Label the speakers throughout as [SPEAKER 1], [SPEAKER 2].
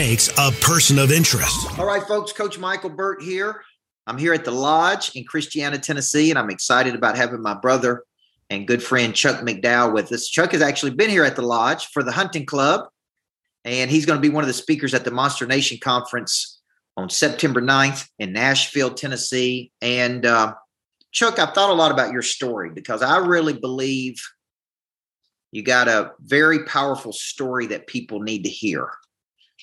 [SPEAKER 1] makes a person of interest.
[SPEAKER 2] All right, folks, Coach Michael Burt here. I'm here at the Lodge in Christiana, Tennessee, and I'm excited about having my brother and good friend Chuck McDowell with us. Chuck has actually been here at the Lodge for the hunting club, and he's going to be one of the speakers at the Monster Nation Conference on September 9th in Nashville, Tennessee. And uh, Chuck, I've thought a lot about your story because I really believe you got a very powerful story that people need to hear.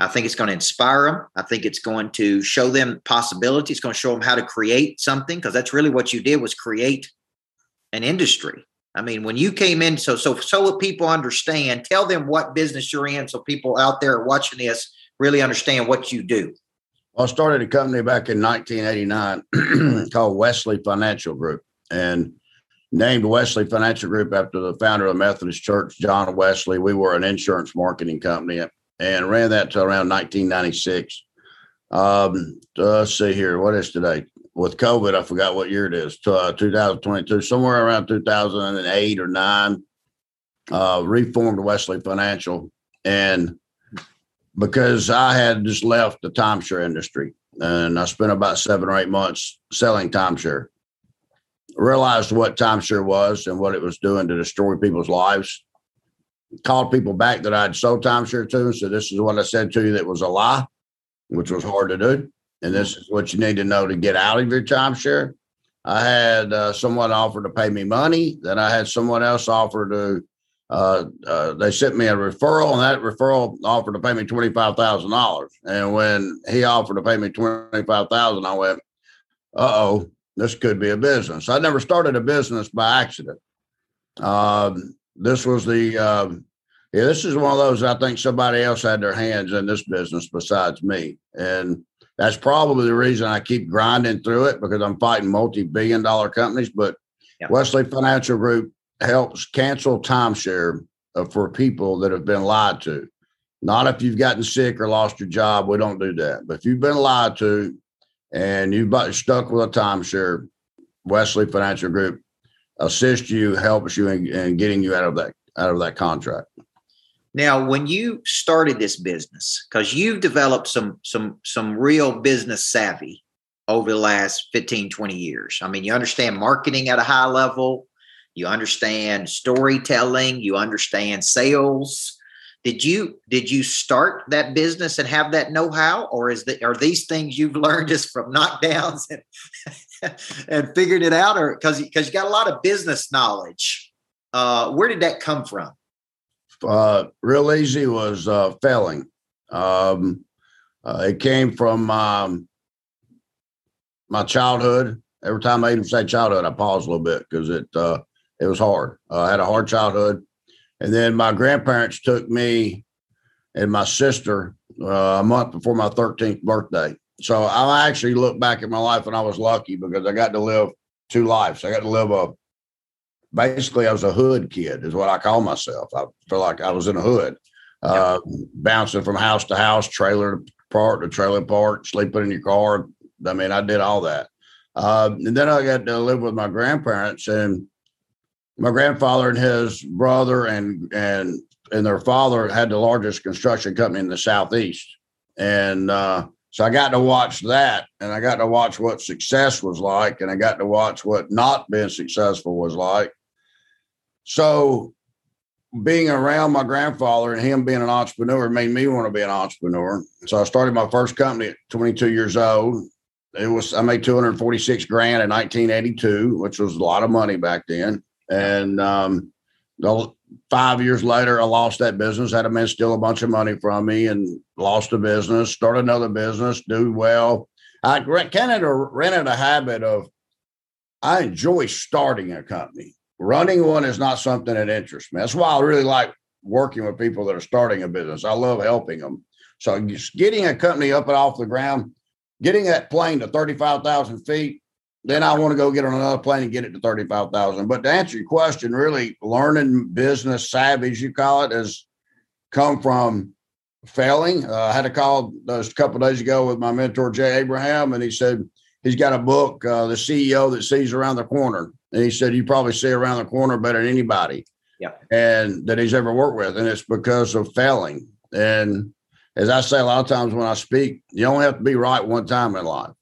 [SPEAKER 2] I think it's going to inspire them. I think it's going to show them possibilities. It's going to show them how to create something because that's really what you did was create an industry. I mean, when you came in, so so so people understand, tell them what business you're in, so people out there watching this really understand what you do.
[SPEAKER 3] I started a company back in 1989 called Wesley Financial Group, and named Wesley Financial Group after the founder of the Methodist Church, John Wesley. We were an insurance marketing company and ran that till around 1996. Um, let's see here. What is today? With COVID, I forgot what year it is. Uh, 2022, somewhere around 2008 or nine. Uh, reformed Wesley Financial, and because I had just left the timeshare industry, and I spent about seven or eight months selling timeshare. Realized what timeshare was and what it was doing to destroy people's lives called people back that I'd sold timeshare to. and said, this is what I said to you that was a lie, which was hard to do. And this is what you need to know to get out of your timeshare. I had uh, someone offer to pay me money. Then I had someone else offer to. Uh, uh, they sent me a referral, and that referral offered to pay me twenty five thousand dollars. And when he offered to pay me twenty five thousand, I went, "Uh oh, this could be a business." I never started a business by accident. Um, this was the um, yeah, this is one of those I think somebody else had their hands in this business besides me. And that's probably the reason I keep grinding through it because I'm fighting multi-billion dollar companies. But yeah. Wesley Financial Group helps cancel timeshare uh, for people that have been lied to. Not if you've gotten sick or lost your job. We don't do that. But if you've been lied to and you've stuck with a timeshare, Wesley Financial Group assist you, helps you in, in getting you out of that out of that contract.
[SPEAKER 2] Now, when you started this business, because you've developed some some some real business savvy over the last 15, 20 years. I mean, you understand marketing at a high level, you understand storytelling, you understand sales. Did you did you start that business and have that know-how, or is that are these things you've learned just from knockdowns and and figured it out, or because because you got a lot of business knowledge? Uh, where did that come from?
[SPEAKER 3] uh, real easy was uh, failing. Um, uh, it came from um, my childhood. Every time I even say childhood, I pause a little bit because it uh, it was hard. Uh, I had a hard childhood, and then my grandparents took me and my sister uh, a month before my 13th birthday. So I actually look back at my life and I was lucky because I got to live two lives. I got to live a basically I was a hood kid, is what I call myself. I feel like I was in a hood, uh, bouncing from house to house, trailer park to trailer park, sleeping in your car. I mean, I did all that. Uh, and then I got to live with my grandparents, and my grandfather and his brother and and and their father had the largest construction company in the southeast, and uh, so I got to watch that, and I got to watch what success was like, and I got to watch what not being successful was like, so being around my grandfather and him being an entrepreneur made me want to be an entrepreneur. So I started my first company at 22 years old. It was I made 246 grand in 1982, which was a lot of money back then. And um, five years later, I lost that business. Had a man steal a bunch of money from me and lost the business. Started another business, do well. I kind of rented a habit of I enjoy starting a company running one is not something that interests me. That's why I really like working with people that are starting a business. I love helping them. So just getting a company up and off the ground, getting that plane to 35,000 feet, then I want to go get on another plane and get it to 35,000. But to answer your question, really learning business savvy, as you call it, has come from failing. Uh, I had a call just a couple days ago with my mentor, Jay Abraham, and he said he's got a book, uh, The CEO That Sees Around the Corner. And he said, You probably see around the corner better than anybody.
[SPEAKER 2] Yeah.
[SPEAKER 3] And that he's ever worked with. And it's because of failing. And as I say a lot of times when I speak, you only have to be right one time in life.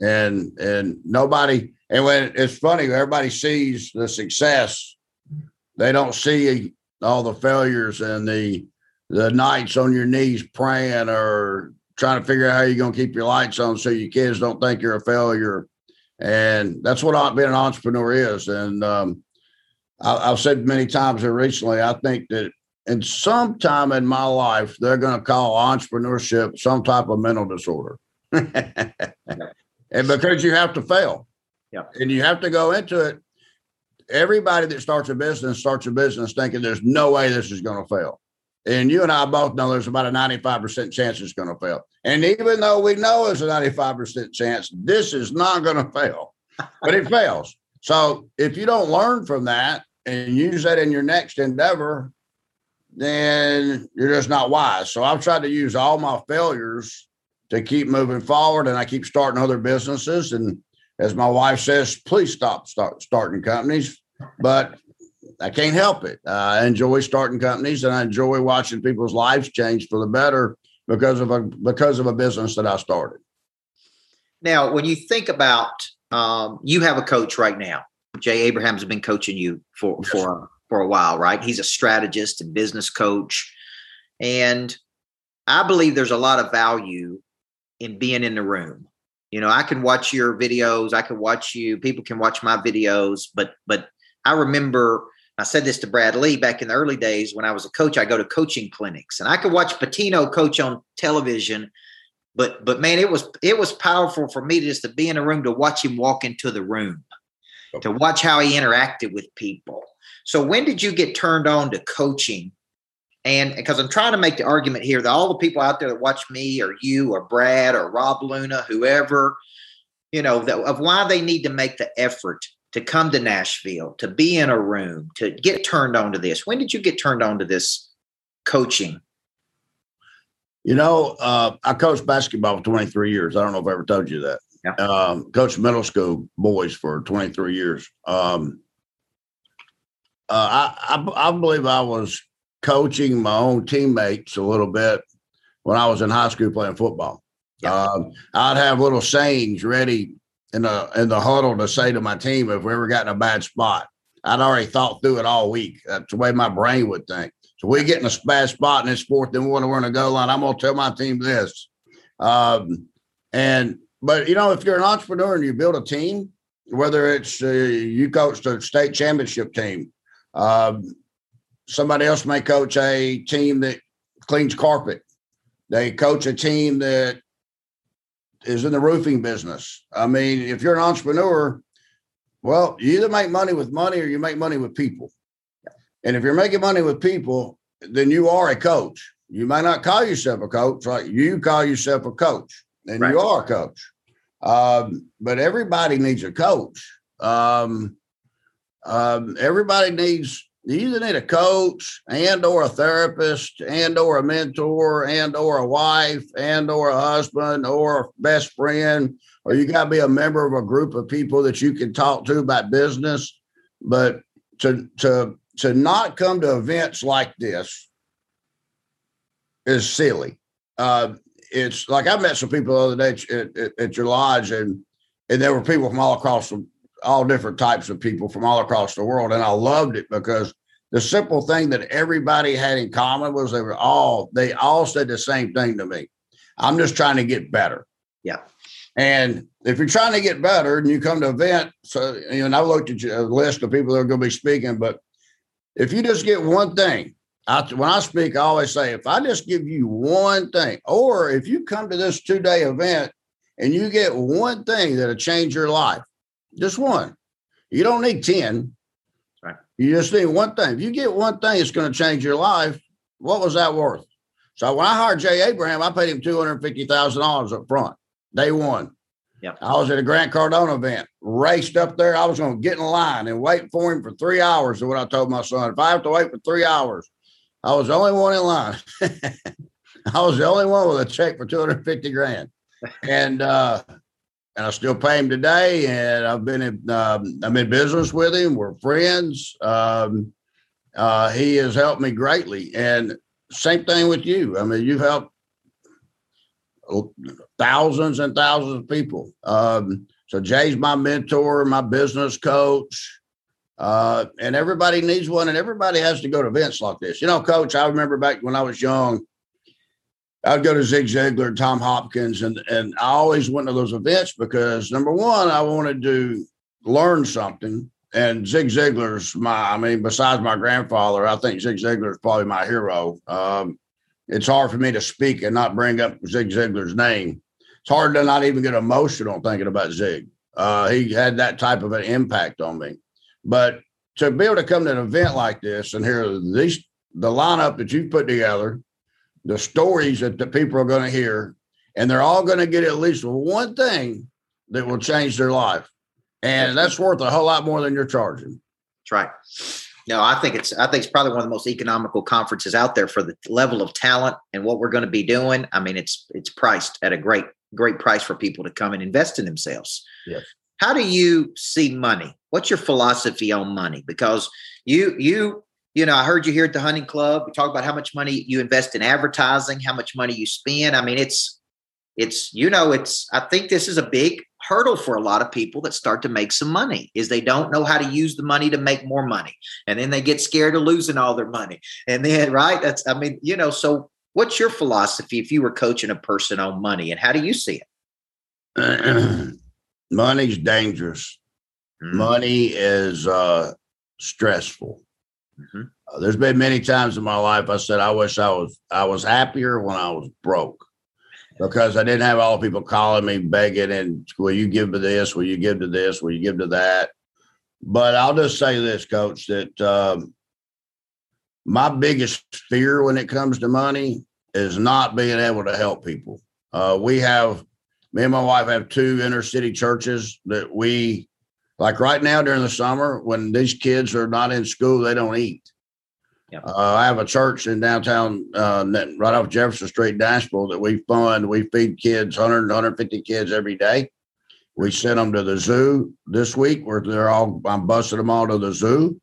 [SPEAKER 3] And and nobody and when it's funny, everybody sees the success, they don't see all the failures and the the nights on your knees praying or trying to figure out how you're going to keep your lights on so your kids don't think you're a failure. And that's what being an entrepreneur is. And um, I, have said many times recently, I think that in some time in my life, they're going to call entrepreneurship some type of mental disorder. and because you have to fail.
[SPEAKER 2] Yeah.
[SPEAKER 3] And you have to go into it. Everybody that starts a business starts a business thinking there's no way this is going to fail. And you and I both know there's about a 95% chance it's going to fail. And even though we know it's a 95% chance, this is not going to fail, but it fails. So if you don't learn from that and use that in your next endeavor, then you're just not wise. So I've tried to use all my failures to keep moving forward and I keep starting other businesses. And as my wife says, please stop start starting companies. But I can't help it. Uh, I enjoy starting companies and I enjoy watching people's lives change for the better because of a because of a business that I started.
[SPEAKER 2] Now, when you think about um, you have a coach right now, Jay Abraham's been coaching you for yes. for for a while, right? He's a strategist and business coach, and I believe there's a lot of value in being in the room. You know, I can watch your videos, I can watch you. People can watch my videos, but but I remember I said this to Brad Lea back in the early days when I was a coach. I go to coaching clinics and I could watch Pitino coach on television, but but man, it was it was powerful for me just to be in a room to watch him walk into the room, okay. to watch how he interacted with people. So when did you get turned on to coaching? And because I'm trying to make the argument here that all the people out there that watch me or you or Brad or Rob Luna, whoever, you know, that, of why they need to make the effort to come to Nashville, to be in a room, to get turned on to this? When did you get turned on to this coaching?
[SPEAKER 3] You know, uh, I coached basketball for 23 years. I don't know if I ever told you that.
[SPEAKER 2] Yeah.
[SPEAKER 3] Um, coached middle school boys for 23 years. Um, uh, I, I, I believe I was coaching my own teammates a little bit when I was in high school playing football. Yeah. Um, I'd have little sayings ready in the in the huddle to say to my team if we ever got in a bad spot. I'd already thought through it all week. That's the way my brain would think. So we get in a bad spot in this sport, then we're going to go line. I'm going to tell my team this. Um, and but you know, if you're an entrepreneur and you build a team, whether it's uh, you coach the state championship team, um, somebody else may coach a team that cleans carpet. They coach a team that is in the roofing business. I mean, if you're an entrepreneur, well, you either make money with money or you make money with people. And if you're making money with people, then you are a coach. You may not call yourself a coach, right? You call yourself a coach, and right. you are a coach. Um, but everybody needs a coach. Um, um, everybody needs you either need a coach and or a therapist and or a mentor and or a wife and or a husband or a best friend or you got to be a member of a group of people that you can talk to about business. But to to to not come to events like this is silly. Uh, it's like i met some people the other day at, at, at your lodge and and there were people from all across the all different types of people from all across the world. And I loved it because the simple thing that everybody had in common was they were all, they all said the same thing to me. I'm just trying to get better.
[SPEAKER 2] Yeah.
[SPEAKER 3] And if you're trying to get better and you come to an event, so, you know, I looked at a list of people that are going to be speaking, but if you just get one thing, I, when I speak, I always say, if I just give you one thing, or if you come to this two day event and you get one thing that'll change your life, just one. You don't need 10.
[SPEAKER 2] Right.
[SPEAKER 3] You just need one thing. If you get one thing that's going to change your life, what was that worth? So when I hired Jay Abraham, I paid him $250,000 up front, day one.
[SPEAKER 2] Yep.
[SPEAKER 3] I was at a Grant Cardone event, raced up there. I was going to get in line and wait for him for three hours. Is what I told my son. If I have to wait for three hours, I was the only one in line. I was the only one with a check for 250 grand. And uh, and I still pay him today. And I've been in, um, I'm in business with him. We're friends. Um, uh, he has helped me greatly. And same thing with you. I mean, you've helped thousands and thousands of people. Um, so Jay's my mentor, my business coach. Uh, and everybody needs one, and everybody has to go to events like this. You know, coach, I remember back when I was young, I'd go to Zig Ziglar Tom Hopkins, and and I always went to those events because number one, I wanted to learn something. And Zig Ziglar's my, I mean, besides my grandfather, I think Zig Ziglar is probably my hero. Um, it's hard for me to speak and not bring up Zig Ziglar's name. It's hard to not even get emotional thinking about Zig. Uh, he had that type of an impact on me. But to be able to come to an event like this and hear these the lineup that you've put together, the stories that the people are going to hear, and they're all going to get at least one thing that will change their life. And that's worth a whole lot more than you're charging.
[SPEAKER 2] That's right. No, I think it's I think it's probably one of the most economical conferences out there for the level of talent and what we're going to be doing. I mean, it's it's priced at a great great price for people to come and invest in themselves.
[SPEAKER 3] Yes.
[SPEAKER 2] How do you see money? What's your philosophy on money? Because you you you know, I heard you here at the hunting club. We talk about how much money you invest in advertising, how much money you spend. I mean, it's it's you know, it's I think this is a big hurdle for a lot of people that start to make some money is they don't know how to use the money to make more money and then they get scared of losing all their money and then right that's i mean you know so what's your philosophy if you were coaching a person on money and how do you see
[SPEAKER 3] it money's dangerous mm-hmm. money is uh stressful mm-hmm. uh, there's been many times in my life i said i wish i was i was happier when i was broke because I didn't have all people calling me begging and will you give to this? Will you give to this? Will you give to that? But I'll just say this, coach, that um, my biggest fear when it comes to money is not being able to help people. Uh, we have, me and my wife have two inner city churches that we, like right now during the summer, when these kids are not in school, they don't eat. Yep. Uh, I have a church in downtown, uh, right off Jefferson Street, Nashville, that we fund. We feed kids, 100, 150 kids every day. We sent them to the zoo this week, where they're all, I'm busting them all to the zoo.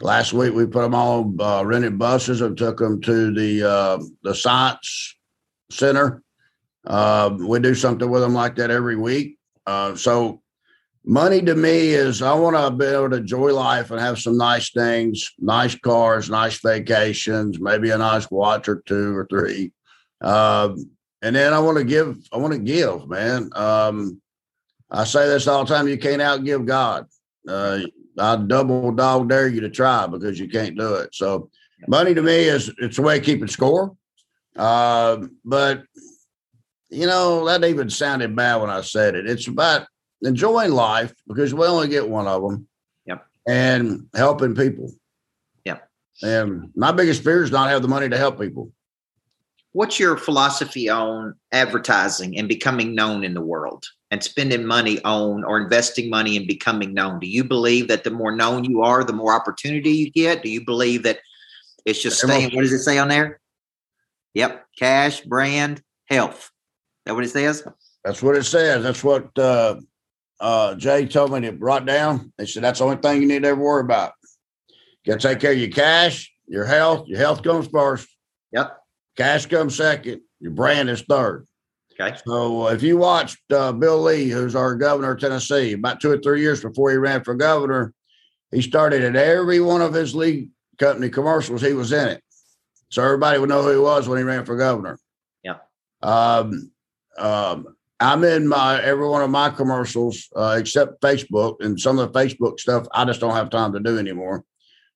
[SPEAKER 3] Last week, we put them all uh, rented buses and took them to the uh, the science center. Uh, we do something with them like that every week. Uh, so money to me is I want to be able to enjoy life and have some nice things, nice cars, nice vacations, maybe a nice watch or two or three. Um, and then I want to give, I want to give, man. Um, I say this all the time you can't outgive God. Uh, I double dog dare you to try because you can't do it. So, money to me is it's a way of keeping score. Uh, but, you know, that even sounded bad when I said it. It's about enjoying life because we only get one of them.
[SPEAKER 2] Yep.
[SPEAKER 3] And helping people.
[SPEAKER 2] Yep.
[SPEAKER 3] And my biggest fear is not have the money to help people.
[SPEAKER 2] What's your philosophy on advertising and becoming known in the world and spending money on or investing money and becoming known? Do you believe that the more known you are, the more opportunity you get? Do you believe that it's just staying? What does it say on there? Yep. Cash, brand, health. Is that what it says?
[SPEAKER 3] That's what it says. That's what uh, uh, Jay told me to write down. They said that's the only thing you need to ever worry about. You got to take care of your cash, your health. Your health comes first.
[SPEAKER 2] Yep.
[SPEAKER 3] Cash comes second. Your brand is third.
[SPEAKER 2] Okay.
[SPEAKER 3] So if you watched uh, Bill Lee, who's our governor of Tennessee, about two or three years before he ran for governor, he started at every one of his Lee Company commercials. He was in it, so everybody would know who he was when he ran for governor.
[SPEAKER 2] Yeah.
[SPEAKER 3] Um, um, I'm in my every one of my commercials uh, except Facebook and some of the Facebook stuff I just don't have time to do anymore.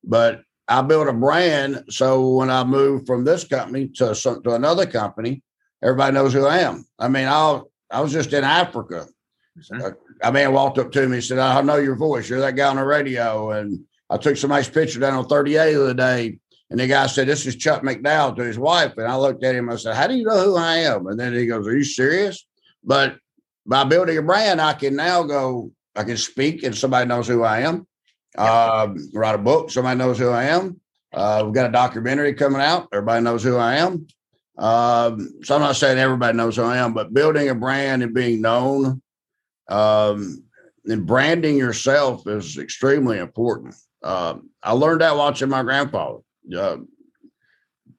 [SPEAKER 3] But I built a brand so when I move from this company to some, to another company, everybody knows who I am. I mean, I I was just in Africa. Mm-hmm. A man walked up to me and said, "I know your voice. You're that guy on the radio." And I took some nice picture down on 38 the other day. And the guy said, This is Chuck McDowell to his wife. And I looked at him. I said, How do you know who I am? And then he goes, Are you serious? But by building a brand, I can now go, I can speak and somebody knows who I am. Uh, write a book, somebody knows who I am. Uh, we've got a documentary coming out. Everybody knows who I am. Um, so I'm not saying everybody knows who I am, but building a brand and being known um, and branding yourself is extremely important. Um, I learned that watching my grandfather. Uh,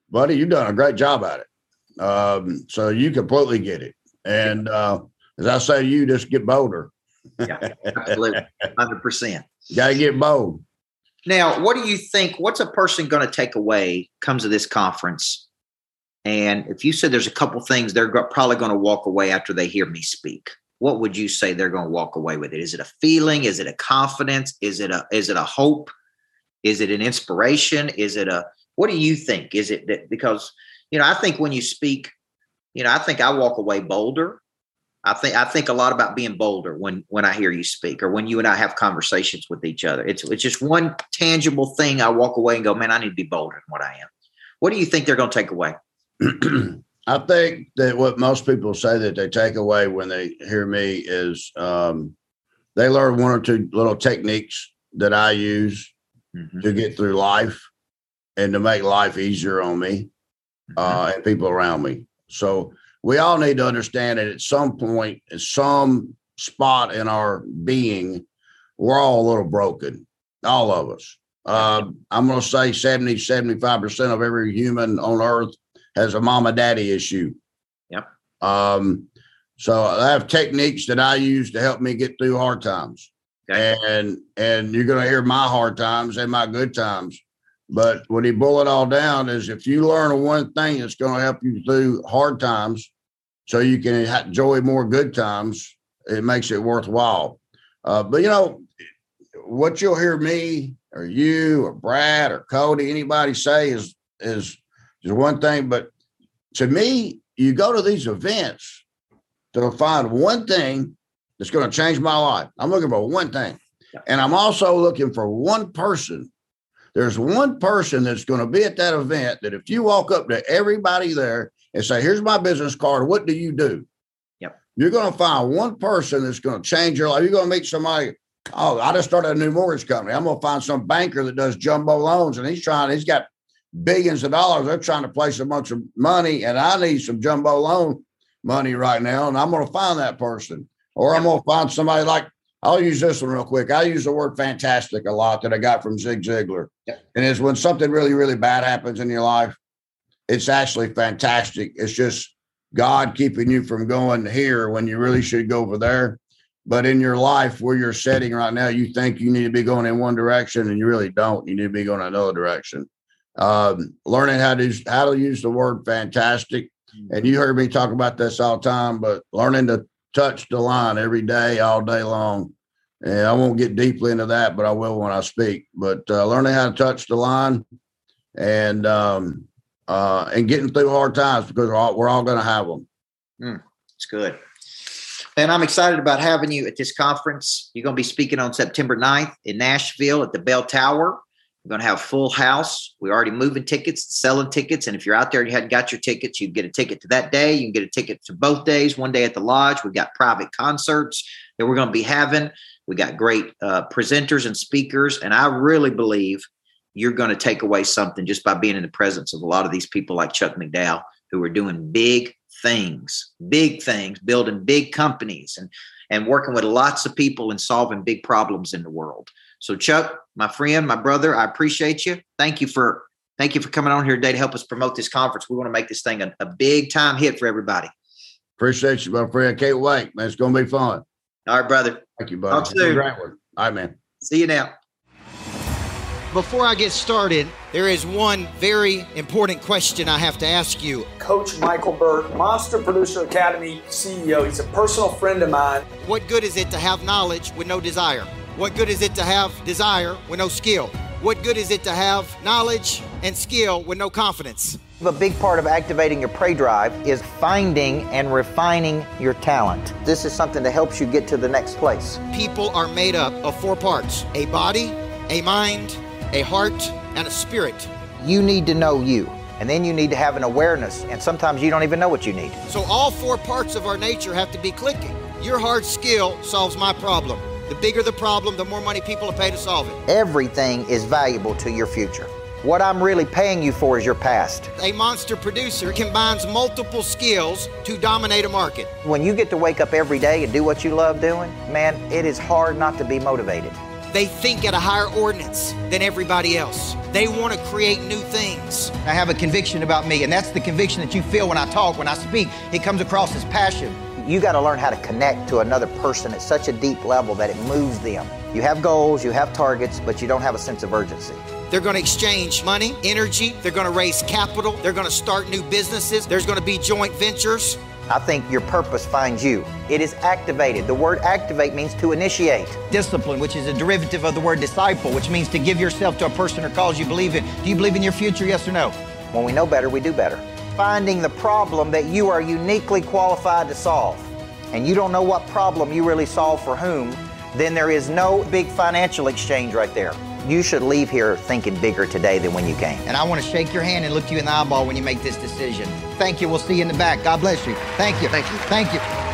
[SPEAKER 3] buddy, you've done a great job at it. Um, so you completely get it. And uh, as I say, to you just get bolder.
[SPEAKER 2] yeah, absolutely, hundred percent.
[SPEAKER 3] Got to get bold.
[SPEAKER 2] Now, what do you think? What's a person going to take away comes to this conference? And if you said there's a couple things they're probably going to walk away after they hear me speak, what would you say they're going to walk away with it? Is it a feeling? Is it a confidence? Is it a is it a hope? Is it an inspiration? Is it a what do you think? Is it that because you know I think when you speak, you know I think I walk away bolder. I think I think a lot about being bolder when when I hear you speak or when you and I have conversations with each other. It's it's just one tangible thing I walk away and go, man, I need to be bolder than what I am. What do you think they're going to take away?
[SPEAKER 3] I think that what most people say that they take away when they hear me is um, they learn one or two little techniques that I use mm-hmm. to get through life and to make life easier on me mm-hmm. uh, and people around me. So we all need to understand that at some point, at some spot in our being, we're all a little broken, all of us. Uh, I'm going to say 70, 75% of every human on earth has a mama daddy issue.
[SPEAKER 2] Yep.
[SPEAKER 3] Um, so I have techniques that I use to help me get through hard times. Okay. And and you're gonna hear my hard times and my good times. But what he boil it all down is if you learn one thing that's going to help you through hard times so you can enjoy more good times, it makes it worthwhile. Uh, but you know, what you'll hear me or you or Brad or Cody, anybody say is is is one thing. But to me, you go to these events to find one thing that's going to change my life. I'm looking for one thing. And I'm also looking for one person. There's one person that's going to be at that event that if you walk up to everybody there and say, Here's my business card, what do you do?
[SPEAKER 2] Yep.
[SPEAKER 3] You're going to find one person that's going to change your life. You're going to meet somebody. Oh, I just started a new mortgage company. I'm going to find some banker that does jumbo loans and he's trying, he's got billions of dollars. They're trying to place a bunch of money, and I need some jumbo loan money right now, and I'm going to find that person, or I'm going to find somebody like. I'll use this one real quick. I use the word fantastic a lot that I got from Zig Ziglar. Yeah. And it's when something really, really bad happens in your life, it's actually fantastic. It's just God keeping you from going here when you really should go over there. But in your life, where you're setting right now, you think you need to be going in one direction and you really don't. You need to be going another direction um, learning how to how to use the word fantastic. And you heard me talk about this all the time, but learning to touch the line every day, all day long. And I won't get deeply into that, but I will when I speak. But uh, learning how to touch the line and um, uh, and getting through hard times because we're all, we're all going to have them.
[SPEAKER 2] Mm, it's good. And I'm excited about having you at this conference. You're going to be speaking on September 9th in Nashville at the Bell Tower. We're going to have full house. We're already moving tickets, selling tickets. And if you're out there and you hadn't got your tickets, you get a ticket to that day. You can get a ticket to both days, one day at the lodge. We've got private concerts that we're going to be having. We got great uh, presenters and speakers. And I really believe you're going to take away something just by being in the presence of a lot of these people like Chuck McDowell who are doing big things, big things, building big companies and and working with lots of people and solving big problems in the world. So, Chuck, my friend, my brother, I appreciate you. Thank you for thank you for coming on here today to help us promote this conference. We want to make this thing a, a big time hit for everybody.
[SPEAKER 3] Appreciate you, my friend. Can't wait, man. It's going to be fun.
[SPEAKER 2] All right, brother.
[SPEAKER 3] Thank you, buddy. Talk soon. Great one. All right, man.
[SPEAKER 2] See you now. Before I get started, there is one very important question I have to ask you.
[SPEAKER 4] Coach Michael Burt, Monster Producer Academy CEO. He's a personal friend of mine.
[SPEAKER 2] What good is it to have knowledge with no desire? What good is it to have desire with no skill? What good is it to have knowledge and skill with no confidence? A big part of activating your prey drive is finding and refining your talent. This is something that helps you get to the next place. People are made up of four parts a body, a mind, a heart, and a spirit. You need to know you. And then you need to have an awareness, and sometimes you don't even know what you need. So, all four parts of our nature have to be clicking. Your hard skill solves my problem. The bigger the problem, the more money people will pay to solve it. Everything is valuable to your future. What I'm really paying you for is your past. A monster producer combines multiple skills to dominate a market. When you get to wake up every day and do what you love doing, man, it is hard not to be motivated.
[SPEAKER 5] They think at a higher ordinance than everybody else. They want to create new things.
[SPEAKER 6] I have a conviction about me, and that's the conviction that you feel when I talk, when I speak. It comes across as passion.
[SPEAKER 2] You got to learn how to connect to another person at such a deep level that it moves them. You have goals, you have targets, but you don't have a sense of urgency.
[SPEAKER 5] They're going to exchange money, energy, they're going to raise capital, they're going to start new businesses, there's going to be joint ventures.
[SPEAKER 2] I think your purpose finds you. It is activated. The word activate means to initiate.
[SPEAKER 6] Discipline, which is a derivative of the word disciple, which means to give yourself to a person or cause you believe in. Do you believe in your future, yes or no?
[SPEAKER 2] When we know better, we do better. Finding the problem that you are uniquely qualified to solve, and you don't know what problem you really solve for whom, then there is no big financial exchange right there. You should leave here thinking bigger today than when you came.
[SPEAKER 6] And I want to shake your hand and look you in the eyeball when you make this decision. Thank you. We'll see you in the back. God bless you. Thank you.
[SPEAKER 7] Thank you.
[SPEAKER 6] Thank you.